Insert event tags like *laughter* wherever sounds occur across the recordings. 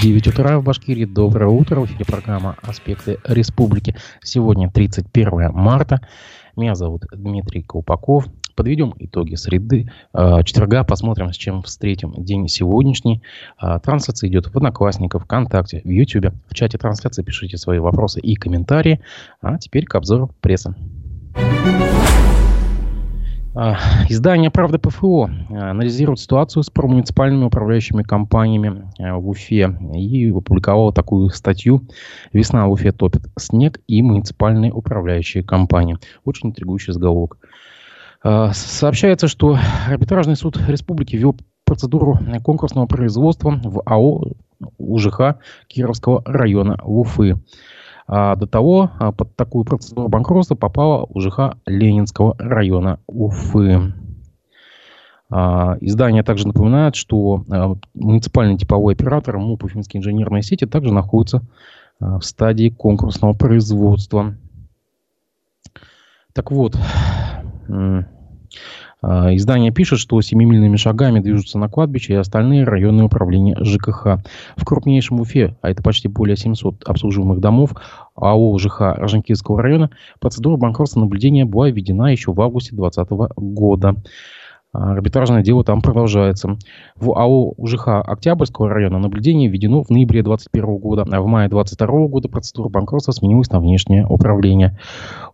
9 утра в Башкирии. Доброе утро. В эфире программа «Аспекты республики». Сегодня 31 марта. Меня зовут Дмитрий Колпаков. Подведем итоги среды, э, четверга, посмотрим, с чем встретим день сегодняшний. Э, трансляция идет в Одноклассниках, ВКонтакте, в Ютьюбе. В чате трансляции пишите свои вопросы и комментарии. А теперь к обзору прессы. А, издание «Правда ПФО» а, анализирует ситуацию с промуниципальными управляющими компаниями а, в Уфе и опубликовало такую статью «Весна в Уфе топит снег и муниципальные управляющие компании». Очень интригующий заголовок. Сообщается, что арбитражный суд республики ввел процедуру конкурсного производства в АО УЖХ Кировского района Уфы. А до того а, под такую процедуру банкротства попала УЖХ Ленинского района Уфы. А, издание также напоминает, что а, муниципальный типовой оператор МУП Уфимские инженерные сети также находится в стадии конкурсного производства. Так вот, издание пишет, что семимильными шагами движутся на кладбище и остальные районные управления ЖКХ. В крупнейшем Уфе, а это почти более 700 обслуживаемых домов, АО ЖКХ Роженкинского района, процедура банкротства наблюдения была введена еще в августе 2020 года. А, арбитражное дело там продолжается. В АО УЖХ Октябрьского района наблюдение введено в ноябре 2021 года, а в мае 2022 года процедура банкротства сменилась на внешнее управление.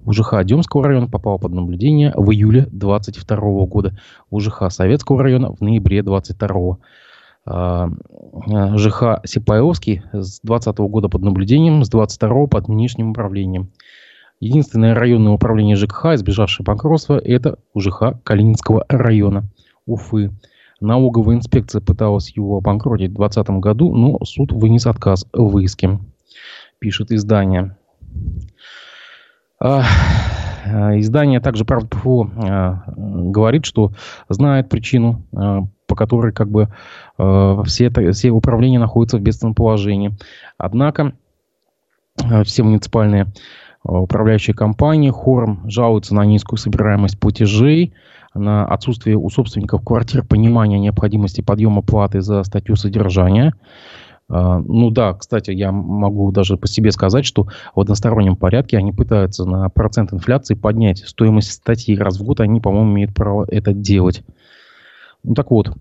УЖХ Демского района попала под наблюдение в июле 2022 года. УЖХ Советского района в ноябре 2022 а, ЖХ Сипаевский с 2020 года под наблюдением, с 2022 под внешним управлением. Единственное районное управление ЖКХ, избежавшее банкротства, это УЖХ Калининского района Уфы. Налоговая инспекция пыталась его обанкротить в 2020 году, но суд вынес отказ в иске, пишет издание. А, а, издание также, правда, ПФО а, говорит, что знает причину, по которой как бы все, все управления находятся в бедственном положении. Однако все муниципальные управляющие компании хором жалуются на низкую собираемость платежей, на отсутствие у собственников квартир понимания необходимости подъема платы за статью содержания. А, ну да, кстати, я могу даже по себе сказать, что в одностороннем порядке они пытаются на процент инфляции поднять стоимость статьи раз в год, они, по-моему, имеют право это делать. Ну так вот,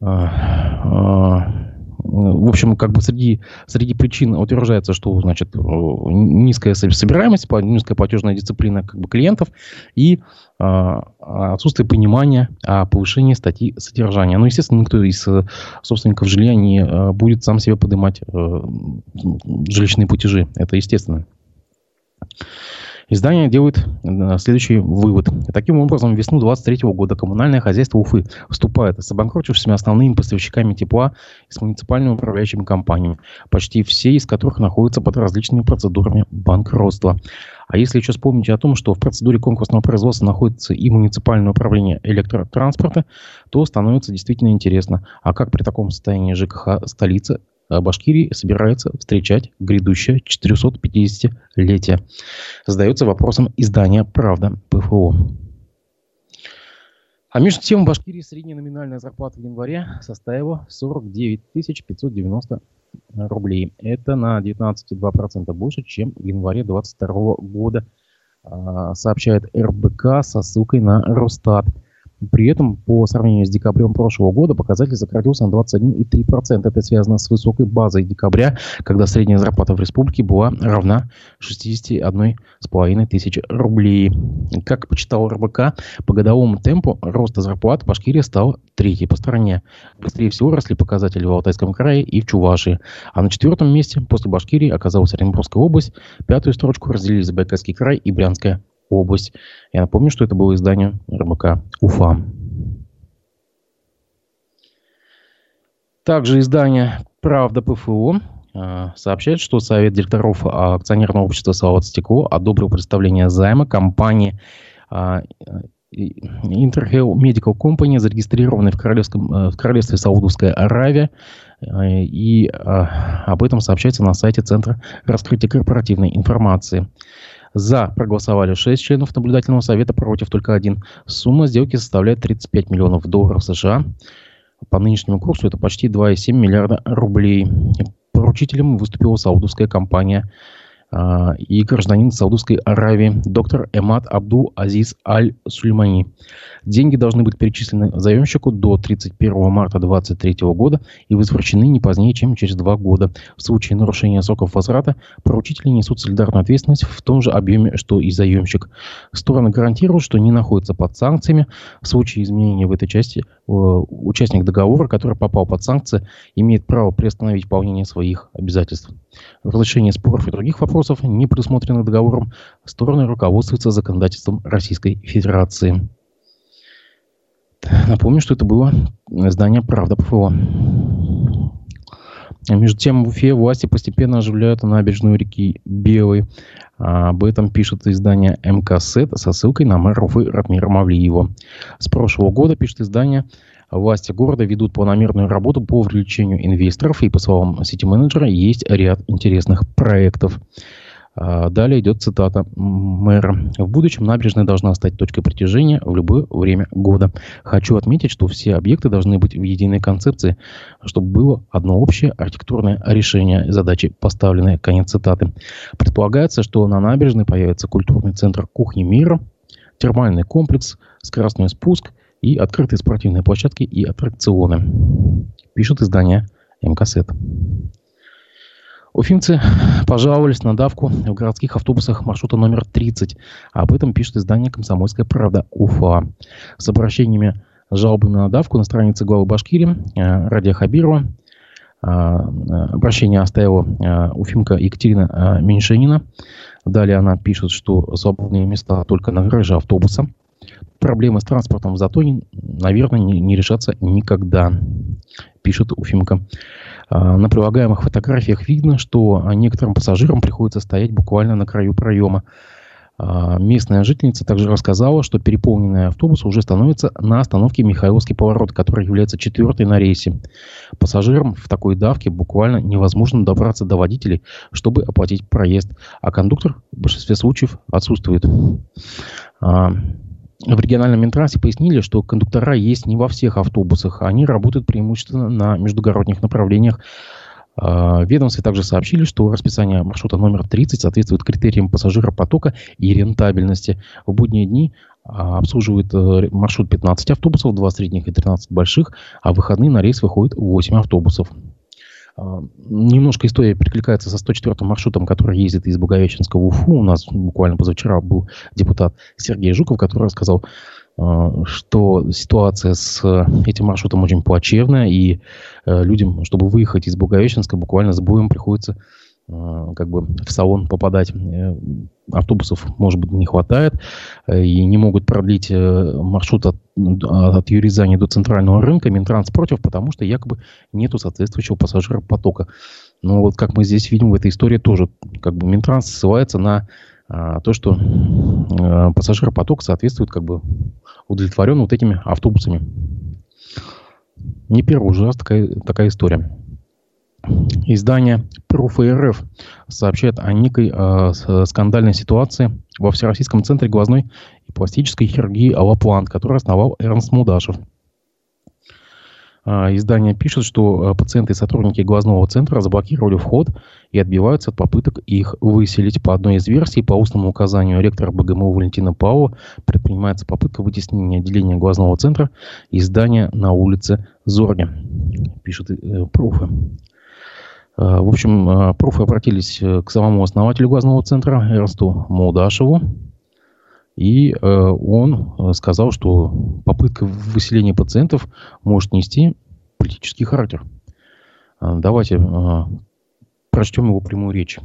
а, в общем, как бы среди, среди причин утверждается, что значит, низкая собираемость, низкая платежная дисциплина как бы, клиентов и а, отсутствие понимания о повышении статьи содержания. Ну, естественно, никто из э, собственников жилья не э, будет сам себе поднимать э, жилищные платежи. Это естественно. Издание делает э, следующий вывод. Таким образом, весну 2023 года коммунальное хозяйство Уфы вступает с обанкротившими основными поставщиками тепла и с муниципальными управляющими компаниями, почти все из которых находятся под различными процедурами банкротства. А если еще вспомнить о том, что в процедуре конкурсного производства находится и муниципальное управление электротранспорта, то становится действительно интересно, а как при таком состоянии ЖКХ столицы Башкирии собирается встречать грядущее 450-летие. Задается вопросом издания «Правда ПФО». А между тем в Башкирии средняя номинальная зарплата в январе составила 49 590 рублей. Это на 19,2% больше, чем в январе 2022 года, а, сообщает РБК со ссылкой на Росстат. При этом, по сравнению с декабрем прошлого года, показатель сократился на 21,3%. Это связано с высокой базой декабря, когда средняя зарплата в республике была равна 61,5 тысяч рублей. Как почитал РБК, по годовому темпу роста зарплат в Башкирии стал третьей по стране. Быстрее всего росли показатели в Алтайском крае и в Чувашии. А на четвертом месте после Башкирии оказалась Оренбургская область. Пятую строчку разделили Забайкальский край и Брянская область. Я напомню, что это было издание РБК «Уфа». Также издание «Правда ПФО» а, сообщает, что Совет директоров акционерного общества «Салат Стекло» одобрил представление займа компании Interhell Medical Company, зарегистрированной в, Королевском, э, в Королевстве Саудовская Аравия. И об этом сообщается на сайте Центра раскрытия корпоративной информации. За проголосовали 6 членов наблюдательного совета, против только один. Сумма сделки составляет 35 миллионов долларов США. По нынешнему курсу это почти 2,7 миллиарда рублей. Поручителем выступила саудовская компания и гражданин Саудовской Аравии доктор Эмад Абду Азиз Аль-Сульмани. Деньги должны быть перечислены заемщику до 31 марта 2023 года и возвращены не позднее, чем через два года. В случае нарушения сроков возврата поручители несут солидарную ответственность в том же объеме, что и заемщик. Стороны гарантируют, что не находятся под санкциями. В случае изменения в этой части э, участник договора, который попал под санкции, имеет право приостановить выполнение своих обязательств. В разрешении споров и других вопросов, не предусмотренных договором, стороны руководствуются законодательством Российской Федерации. Напомню, что это было здание «Правда ПФО». Между тем, в Уфе власти постепенно оживляют набережную реки Белой. Об этом пишет издание МКСЭТ со ссылкой на мэра Уфы Ратмира Мавлиева. С прошлого года, пишет издание, власти города ведут планомерную работу по привлечению инвесторов, и, по словам сити-менеджера, есть ряд интересных проектов. А, далее идет цитата мэра. В будущем набережная должна стать точкой притяжения в любое время года. Хочу отметить, что все объекты должны быть в единой концепции, чтобы было одно общее архитектурное решение задачи, поставленной. Конец цитаты. Предполагается, что на набережной появится культурный центр кухни мира, термальный комплекс, скоростной спуск и открытые спортивные площадки и аттракционы. Пишет издание МКСЭТ. Уфимцы пожаловались на давку в городских автобусах маршрута номер 30. Об этом пишет издание «Комсомольская правда» Уфа. С обращениями жалобами на давку на странице главы Башкирии э, Радия Хабирова э, обращение оставила э, Уфимка Екатерина Меньшенина. Далее она пишет, что свободные места только на гараже автобуса. Проблемы с транспортом в Затоне, наверное, не, не решатся никогда, пишет Уфимка. А, на прилагаемых фотографиях видно, что некоторым пассажирам приходится стоять буквально на краю проема. А, местная жительница также рассказала, что переполненный автобус уже становится на остановке Михайловский поворот, который является четвертой на рейсе. Пассажирам в такой давке буквально невозможно добраться до водителей, чтобы оплатить проезд, а кондуктор в большинстве случаев отсутствует. В региональном Минтрансе пояснили, что кондуктора есть не во всех автобусах. Они работают преимущественно на междугородних направлениях. А, ведомстве также сообщили, что расписание маршрута номер 30 соответствует критериям пассажиропотока и рентабельности. В будние дни а, обслуживает э, маршрут 15 автобусов, 2 средних и 13 больших, а в выходные на рейс выходит 8 автобусов. Немножко история перекликается со 104 маршрутом, который ездит из Благовещенского в Уфу. У нас буквально позавчера был депутат Сергей Жуков, который рассказал, а, что ситуация с этим маршрутом очень плачевная, и э, людям, чтобы выехать из Благовещенска, буквально с боем приходится как бы в салон попадать. Э, автобусов, может быть, не хватает, э, и не могут продлить э, маршрут от, от Юризани до центрального рынка. Минтранс против, потому что якобы нету соответствующего пассажиропотока. Но вот как мы здесь видим в этой истории тоже, как бы Минтранс ссылается на а, то, что а, пассажиропоток соответствует как бы удовлетворен вот этими автобусами. Не первый уже раз такая, такая история. Издание РФ сообщает о некой э, скандальной ситуации во Всероссийском центре глазной и пластической хирургии «Алаплан», который основал Эрнст Мудашев. Э, издание пишет, что э, пациенты и сотрудники глазного центра заблокировали вход и отбиваются от попыток их выселить. По одной из версий, по устному указанию ректора БГМУ Валентина Павлова, предпринимается попытка вытеснения отделения глазного центра из здания на улице Зорге, пишет э, Пруфы. Э, в общем, э, профы обратились э, к самому основателю глазного центра Эрнсту Молдашеву. И он сказал, что попытка выселения пациентов может нести политический характер. Давайте прочтем его прямую речь.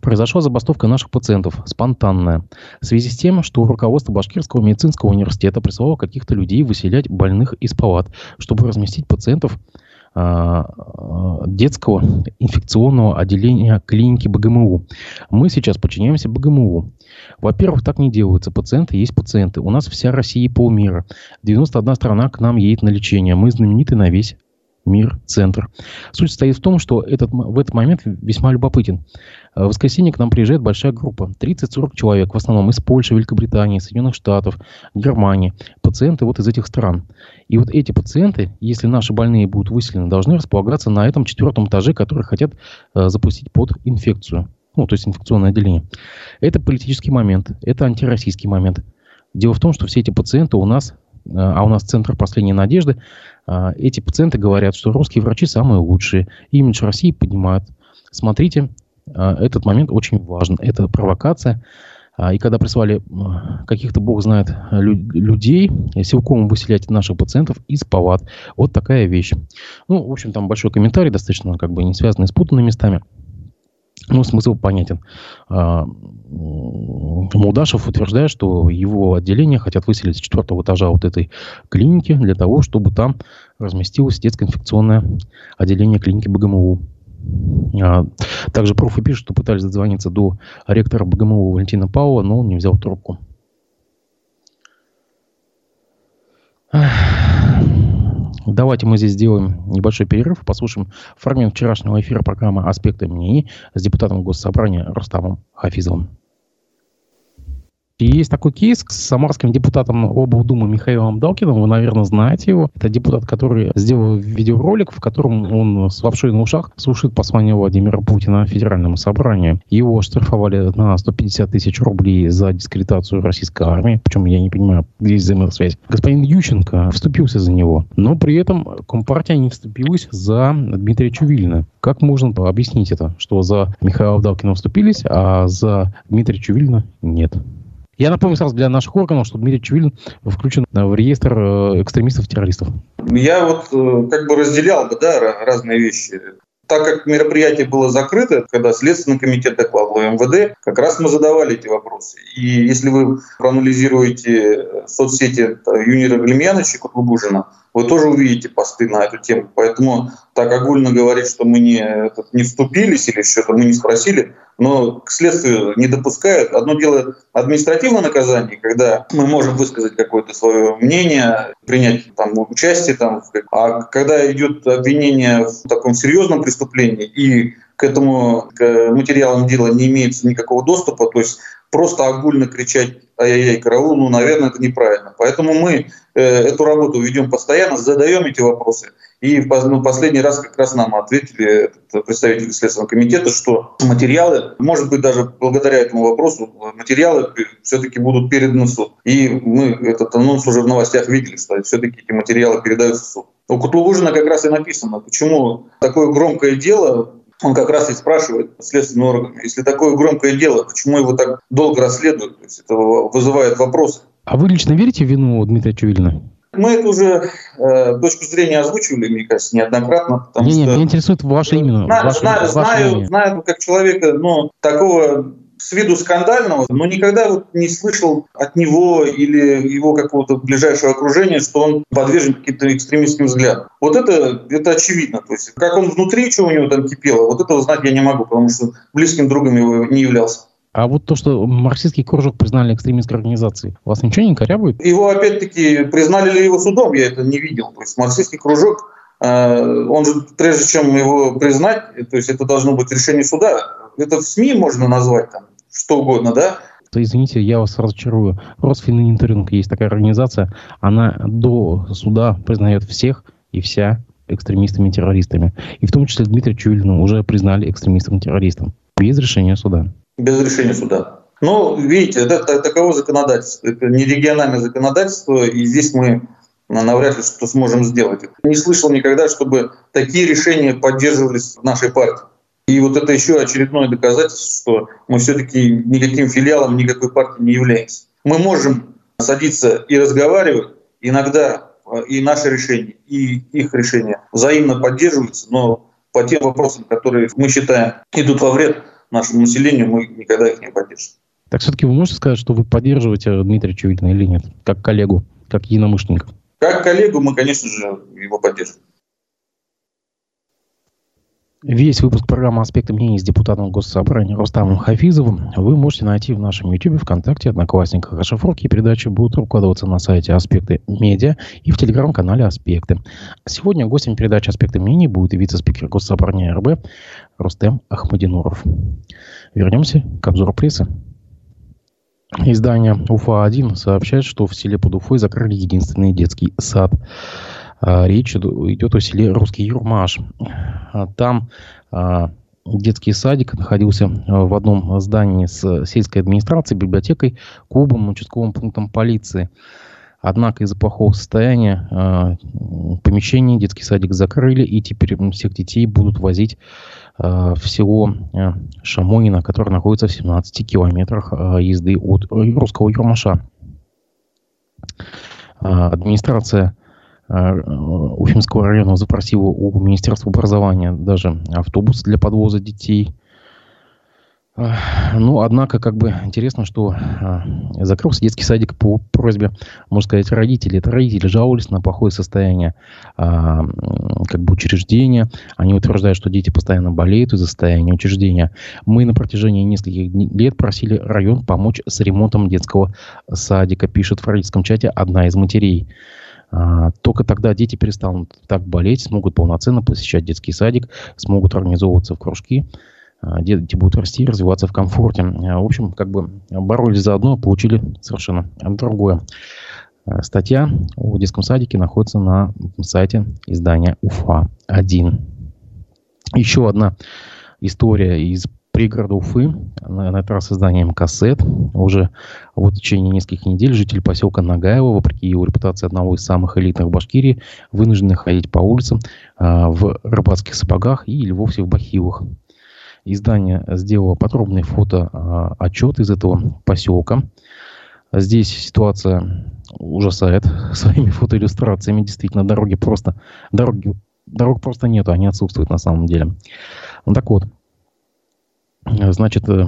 Произошла забастовка наших пациентов, спонтанная, в связи с тем, что руководство Башкирского медицинского университета прислало каких-то людей выселять больных из палат, чтобы разместить пациентов детского инфекционного отделения клиники БГМУ. Мы сейчас подчиняемся БГМУ. Во-первых, так не делается. Пациенты есть пациенты. У нас вся Россия и полмира. 91 страна к нам едет на лечение. Мы знамениты на весь мир, центр. Суть состоит в том, что этот, в этот момент весьма любопытен. Э, в воскресенье к нам приезжает большая группа, 30-40 человек, в основном из Польши, Великобритании, Соединенных Штатов, Германии, пациенты вот из этих стран. И вот эти пациенты, если наши больные будут выселены, должны располагаться на этом четвертом этаже, который хотят э, запустить под инфекцию, ну, то есть инфекционное отделение. Это политический момент, это антироссийский момент. Дело в том, что все эти пациенты у нас а у нас Центр последней надежды, а, эти пациенты говорят, что русские врачи самые лучшие, имидж России поднимают. Смотрите, а, этот момент очень важен. Это провокация. И когда прислали каких-то, бог знает, людей, силком выселять наших пациентов из палат. Вот такая вещь. Ну, в общем, там большой комментарий, достаточно как бы не связанный с путанными местами. Ну, смысл понятен. А, Молдашев утверждает, что его отделение хотят выселить с четвертого этажа вот этой клиники для того, чтобы там разместилось детское инфекционное отделение клиники БГМУ. А, также профы пишут, что пытались дозвониться до ректора БГМУ Валентина Павлова, но он не взял трубку. Давайте мы здесь сделаем небольшой перерыв, послушаем фрагмент вчерашнего эфира программы «Аспекты мнений» с депутатом Госсобрания Рустамом Хафизовым. Есть такой кейс с самарским депутатом облдумы Михаилом Далкиным, вы, наверное, знаете его. Это депутат, который сделал видеоролик, в котором он с лапшой на ушах слушает послание Владимира Путина Федеральному собранию. Его штрафовали на 150 тысяч рублей за дискредитацию российской армии. Причем я не понимаю, где есть взаимосвязь. Господин Ющенко вступился за него, но при этом Компартия не вступилась за Дмитрия Чувилина. Как можно объяснить это, что за Михаила Далкина вступились, а за Дмитрия Чувилина нет? Я напомню сразу для наших органов, что Дмитрий Чувилин включен в реестр э, экстремистов-террористов. Я вот э, как бы разделял бы да, разные вещи. Так как мероприятие было закрыто, когда Следственный комитет докладывал МВД, как раз мы задавали эти вопросы. И если вы проанализируете соцсети Юнира Глемьяновича Кутлубужина, вы тоже увидите посты на эту тему. Поэтому так огульно говорить, что мы не, не вступились или что-то мы не спросили, но к следствию не допускают. Одно дело административное наказание, когда мы можем высказать какое-то свое мнение, принять там участие, там, а когда идет обвинение в таком серьезном преступлении и к этому к материалам дела не имеется никакого доступа, то есть просто огульно кричать «ай-яй-яй, караул», ну, наверное, это неправильно. Поэтому мы э, эту работу ведем постоянно, задаем эти вопросы. И ну, последний раз как раз нам ответили представители Следственного комитета, что материалы, может быть, даже благодаря этому вопросу, материалы все-таки будут переданы в суд. И мы этот анонс уже в новостях видели, что все-таки эти материалы передаются в суд. У Кутлугужина как раз и написано, почему такое громкое дело он как раз и спрашивает следственный орган, если такое громкое дело, почему его так долго расследуют? То есть это вызывает вопросы. А вы лично верите в вину Дмитрия Чувилина? Мы это уже э, точку зрения озвучивали, мне кажется, неоднократно. Потому не, что... не, меня интересует ваше имя. Знаю, ваше, знаю, ваше знаю, знаю как человека, но такого с виду скандального, но никогда вот не слышал от него или его какого-то ближайшего окружения, что он подвержен каким-то экстремистским взглядам. Вот это, это очевидно. То есть как он внутри, что у него там кипело, вот этого знать я не могу, потому что близким другом его не являлся. А вот то, что марксистский кружок признали экстремистской организацией, вас ничего не корябует? Его, опять-таки, признали ли его судом, я это не видел. То есть марксистский кружок, э, он же, прежде чем его признать, то есть это должно быть решение суда. Это в СМИ можно назвать там что угодно, да? Извините, я вас разочарую. Росфинмониторинг есть такая организация, она до суда признает всех и вся экстремистами террористами. И в том числе Дмитрия Чувилина уже признали экстремистом-террористом. Без решения суда без решения суда. Ну, видите, это, это таково законодательство. Это не региональное законодательство, и здесь мы навряд ли что сможем сделать. Не слышал никогда, чтобы такие решения поддерживались в нашей партии. И вот это еще очередное доказательство, что мы все-таки никаким филиалом никакой партии не являемся. Мы можем садиться и разговаривать, иногда и наши решения, и их решения взаимно поддерживаются, но по тем вопросам, которые мы считаем идут во вред нашему населению, мы никогда их не поддержим. Так все-таки вы можете сказать, что вы поддерживаете Дмитрия Чувилина или нет? Как коллегу, как единомышленника? Как коллегу мы, конечно же, его поддерживаем. Весь выпуск программы «Аспекты мнений» с депутатом Госсобрания Рустамом Хафизовым вы можете найти в нашем YouTube, ВКонтакте, Одноклассниках. Расшифровки передачи будут укладываться на сайте «Аспекты медиа» и в телеграм-канале «Аспекты». Сегодня гостем передачи «Аспекты мнений» будет вице-спикер Госсобрания РБ Рустем Ахмадинуров. Вернемся к обзору прессы. Издание УФА-1 сообщает, что в селе под Уфой закрыли единственный детский сад. А, речь идет о селе Русский Юрмаш. А, там а, детский садик находился в одном здании с сельской администрацией, библиотекой, клубом, участковым пунктом полиции. Однако из-за плохого состояния э, помещение детский садик закрыли, и теперь всех детей будут возить э, в село э, Шамонина, которое находится в 17 километрах э, езды от русского Юрмаша. Э, администрация Уфимского района запросила у Министерства образования даже автобус для подвоза детей. Э, ну, однако, как бы интересно, что э, закрылся детский садик по просьбе, можно сказать, родителей. Это родители жаловались на плохое состояние как бы учреждения. Они утверждают, что дети постоянно болеют из-за состояния учреждения. Мы на протяжении нескольких лет просили район помочь с ремонтом детского садика, пишет в родительском чате одна из матерей. А, только тогда дети перестанут так болеть, смогут полноценно посещать детский садик, смогут организовываться в кружки, а, дети будут расти и развиваться в комфорте. А, в общем, как бы боролись за одно, получили совершенно другое. Статья о детском садике находится на сайте издания УФА-1. Еще одна история из пригорода Уфы, на, на этот раз изданием «Кассет». Уже в течение нескольких недель житель поселка Нагаева, вопреки его репутации одного из самых элитных в Башкирии, вынуждены ходить по улицам а, в рыбацких сапогах и или вовсе в бахилах. Издание сделало подробный фотоотчет из этого поселка. Здесь ситуация ужасает *laughs* своими фотоиллюстрациями. Действительно, дороги просто, дороги, дорог просто нету, они отсутствуют на самом деле. Ну так вот, Значит, э,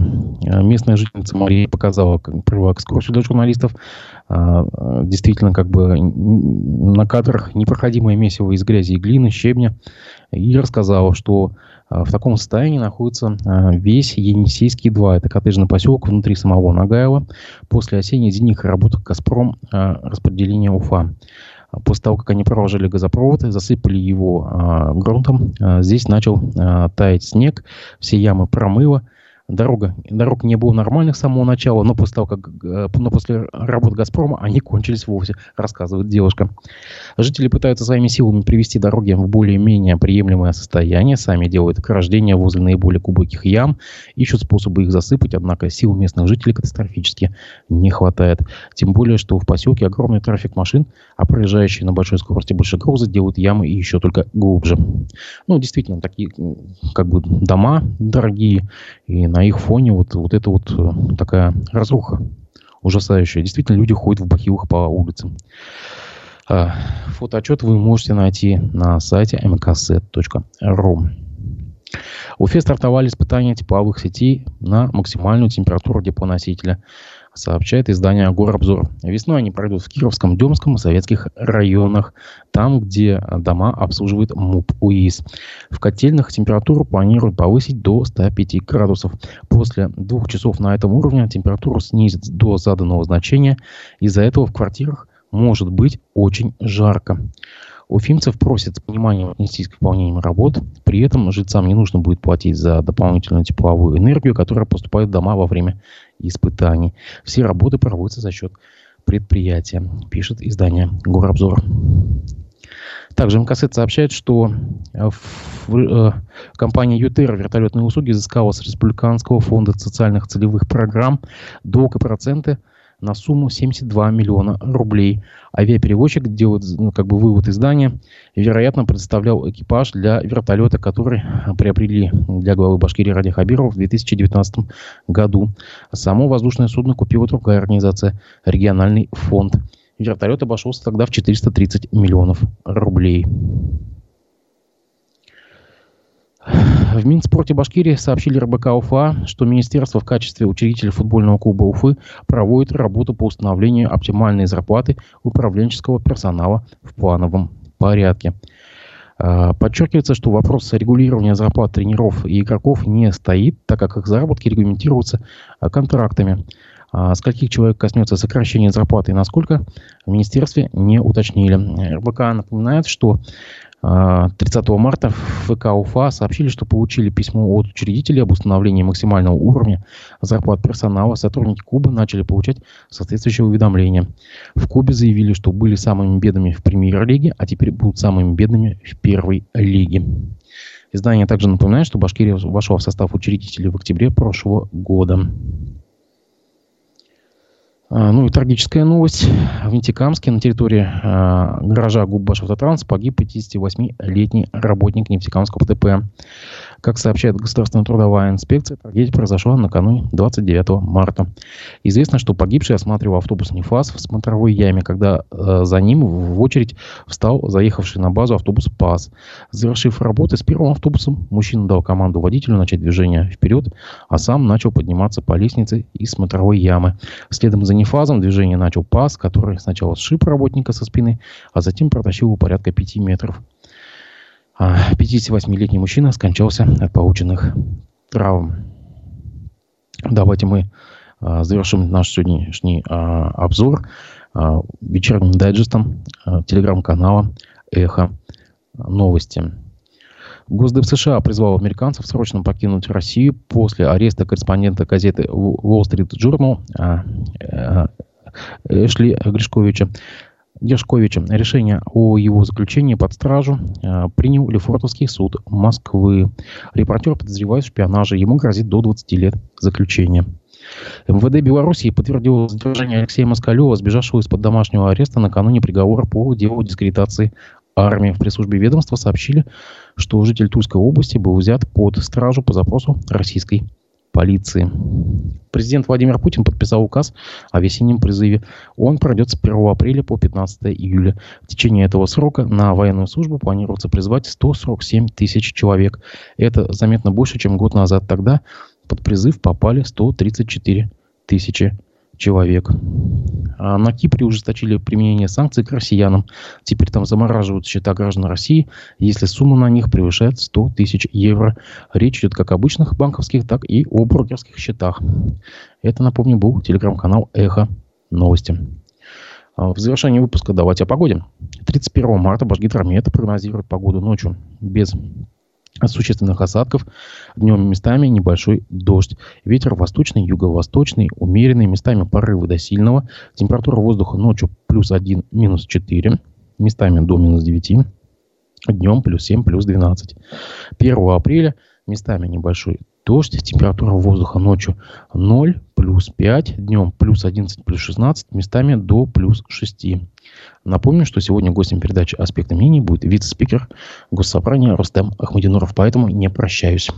местная жительница Мария показала, как провела экскурсию для журналистов. А, действительно, как бы на кадрах непроходимое месиво из грязи и глины, щебня. И рассказала, что а, в таком состоянии находится а, весь Енисейский 2. Это коттеджный поселок внутри самого Нагаева. После осенне-зимних работ «Газпром» распределения УФА. После того, как они проложили газопровод, засыпали его э, грунтом, э, здесь начал э, таять снег, все ямы промыло, дорога, дорог не было нормальных с самого начала, но после того, как, э, но после работы «Газпрома» они кончились вовсе, рассказывает девушка. Жители пытаются своими силами привести дороги в более-менее приемлемое состояние, сами делают ограждения возле наиболее глубоких ям, ищут способы их засыпать, однако сил местных жителей катастрофически не хватает. Тем более, что в поселке огромный трафик машин, а проезжающие на большой скорости больше грузы делают ямы еще только глубже. Ну, действительно, такие как бы дома дорогие, и на на их фоне вот, вот это вот э, такая разруха ужасающая. Действительно, люди ходят в бахилах по улицам. А, фотоотчет вы можете найти на сайте mkset.ru. Уфе стартовали испытания тепловых сетей на максимальную температуру депоносителя сообщает издание «Горобзор». Весной они пройдут в Кировском, Демском и Советских районах, там, где дома обслуживает МУП УИС. В котельных температуру планируют повысить до 105 градусов. После двух часов на этом уровне температуру снизит до заданного значения. Из-за этого в квартирах может быть очень жарко. Уфимцев просят с пониманием отнестись к выполнению работ. При этом жильцам не нужно будет платить за дополнительную тепловую энергию, которая поступает в дома во время испытаний. Все работы проводятся за счет предприятия, пишет издание «Горобзор». Также МКСЭД сообщает, что э, в, э, компания ЮТЕР вертолетные услуги изыскала с Республиканского фонда социальных целевых программ долг и проценты – на сумму 72 миллиона рублей. Авиаперевозчик делает ну, как бы вывод издания. Вероятно, предоставлял экипаж для вертолета, который приобрели для главы Башкирии Ради Хабирова в 2019 году. Само воздушное судно купила другая организация, региональный фонд. Вертолет обошелся тогда в 430 миллионов рублей. В Минспорте Башкирии сообщили РБК УФА, что министерство в качестве учредителя футбольного клуба Уфы проводит работу по установлению оптимальной зарплаты управленческого персонала в плановом порядке. А, подчеркивается, что вопрос регулирования зарплат тренеров и игроков не стоит, так как их заработки регламентируются а, контрактами. А скольких человек коснется сокращения зарплаты и насколько, в министерстве не уточнили. РБК напоминает, что 30 марта в ВК УФА сообщили, что получили письмо от учредителей об установлении максимального уровня зарплат персонала. Сотрудники клуба начали получать соответствующие уведомления. В клубе заявили, что были самыми бедными в премьер-лиге, а теперь будут самыми бедными в первой лиге. Издание также напоминает, что Башкирия вошла в состав учредителей в октябре прошлого года. А, ну и трагическая новость. В Нефтекамске на территории э, гаража ГУБ «Автотранс» погиб 58-летний работник Нефтекамского ПТП. Как сообщает Государственная трудовая инспекция, трагедия произошла накануне 29 марта. Известно, что погибший осматривал автобус «Нефас» в смотровой яме, когда э, за ним в очередь встал заехавший на базу автобус «ПАС». Завершив работы с первым автобусом, мужчина дал команду водителю начать движение вперед, а сам начал подниматься по лестнице из смотровой ямы. Следом за «Нефазом» движение начал «ПАС», который сначала сшиб работника со спины, а затем протащил его порядка 5 метров. 58-летний а, мужчина скончался от полученных травм. Давайте мы а, завершим наш сегодняшний а, обзор вечерним дайджестом телеграм-канала «Эхо новости». Госдеп США призвал американцев срочно покинуть Россию после ареста корреспондента газеты Wall Street Journal Эшли Гришковича Гершковича. Решение о его заключении под стражу э, принял Лефортовский суд Москвы. Репортер подозревает в шпионаже. Ему грозит до 20 лет заключения. МВД Белоруссии подтвердило задержание Алексея Москалева, сбежавшего из-под домашнего ареста накануне приговора по делу дискредитации армии. В пресс-службе ведомства сообщили, что житель Тульской области был взят под стражу по запросу российской полиции. Президент Владимир Путин подписал указ о весеннем призыве. Он пройдет с 1 апреля по 15 июля. В течение этого срока на военную службу планируется призвать 147 тысяч человек. Это заметно больше, чем год назад. Тогда под призыв попали 134 тысячи человек. А на Кипре ужесточили применение санкций к россиянам. Теперь там замораживают счета граждан России, если сумма на них превышает 100 тысяч евро. Речь идет как о обычных банковских, так и о брокерских счетах. Это, напомню, был телеграм-канал «Эхо новости». А в завершении выпуска давайте о погоде. 31 марта Башгидромет прогнозирует погоду ночью без существенных осадков. Днем местами небольшой дождь. Ветер восточный, юго-восточный, умеренный, местами порывы до сильного. Температура воздуха ночью плюс 1, минус 4, местами до минус 9. Днем плюс 7, плюс 12. 1 апреля местами небольшой дождь, температура воздуха ночью 0, плюс 5, днем плюс 11, плюс 16, местами до плюс 6. Напомню, что сегодня гостем передачи «Аспекты мнений» будет вице-спикер Госсобрания Рустем Ахмадинуров, поэтому не прощаюсь.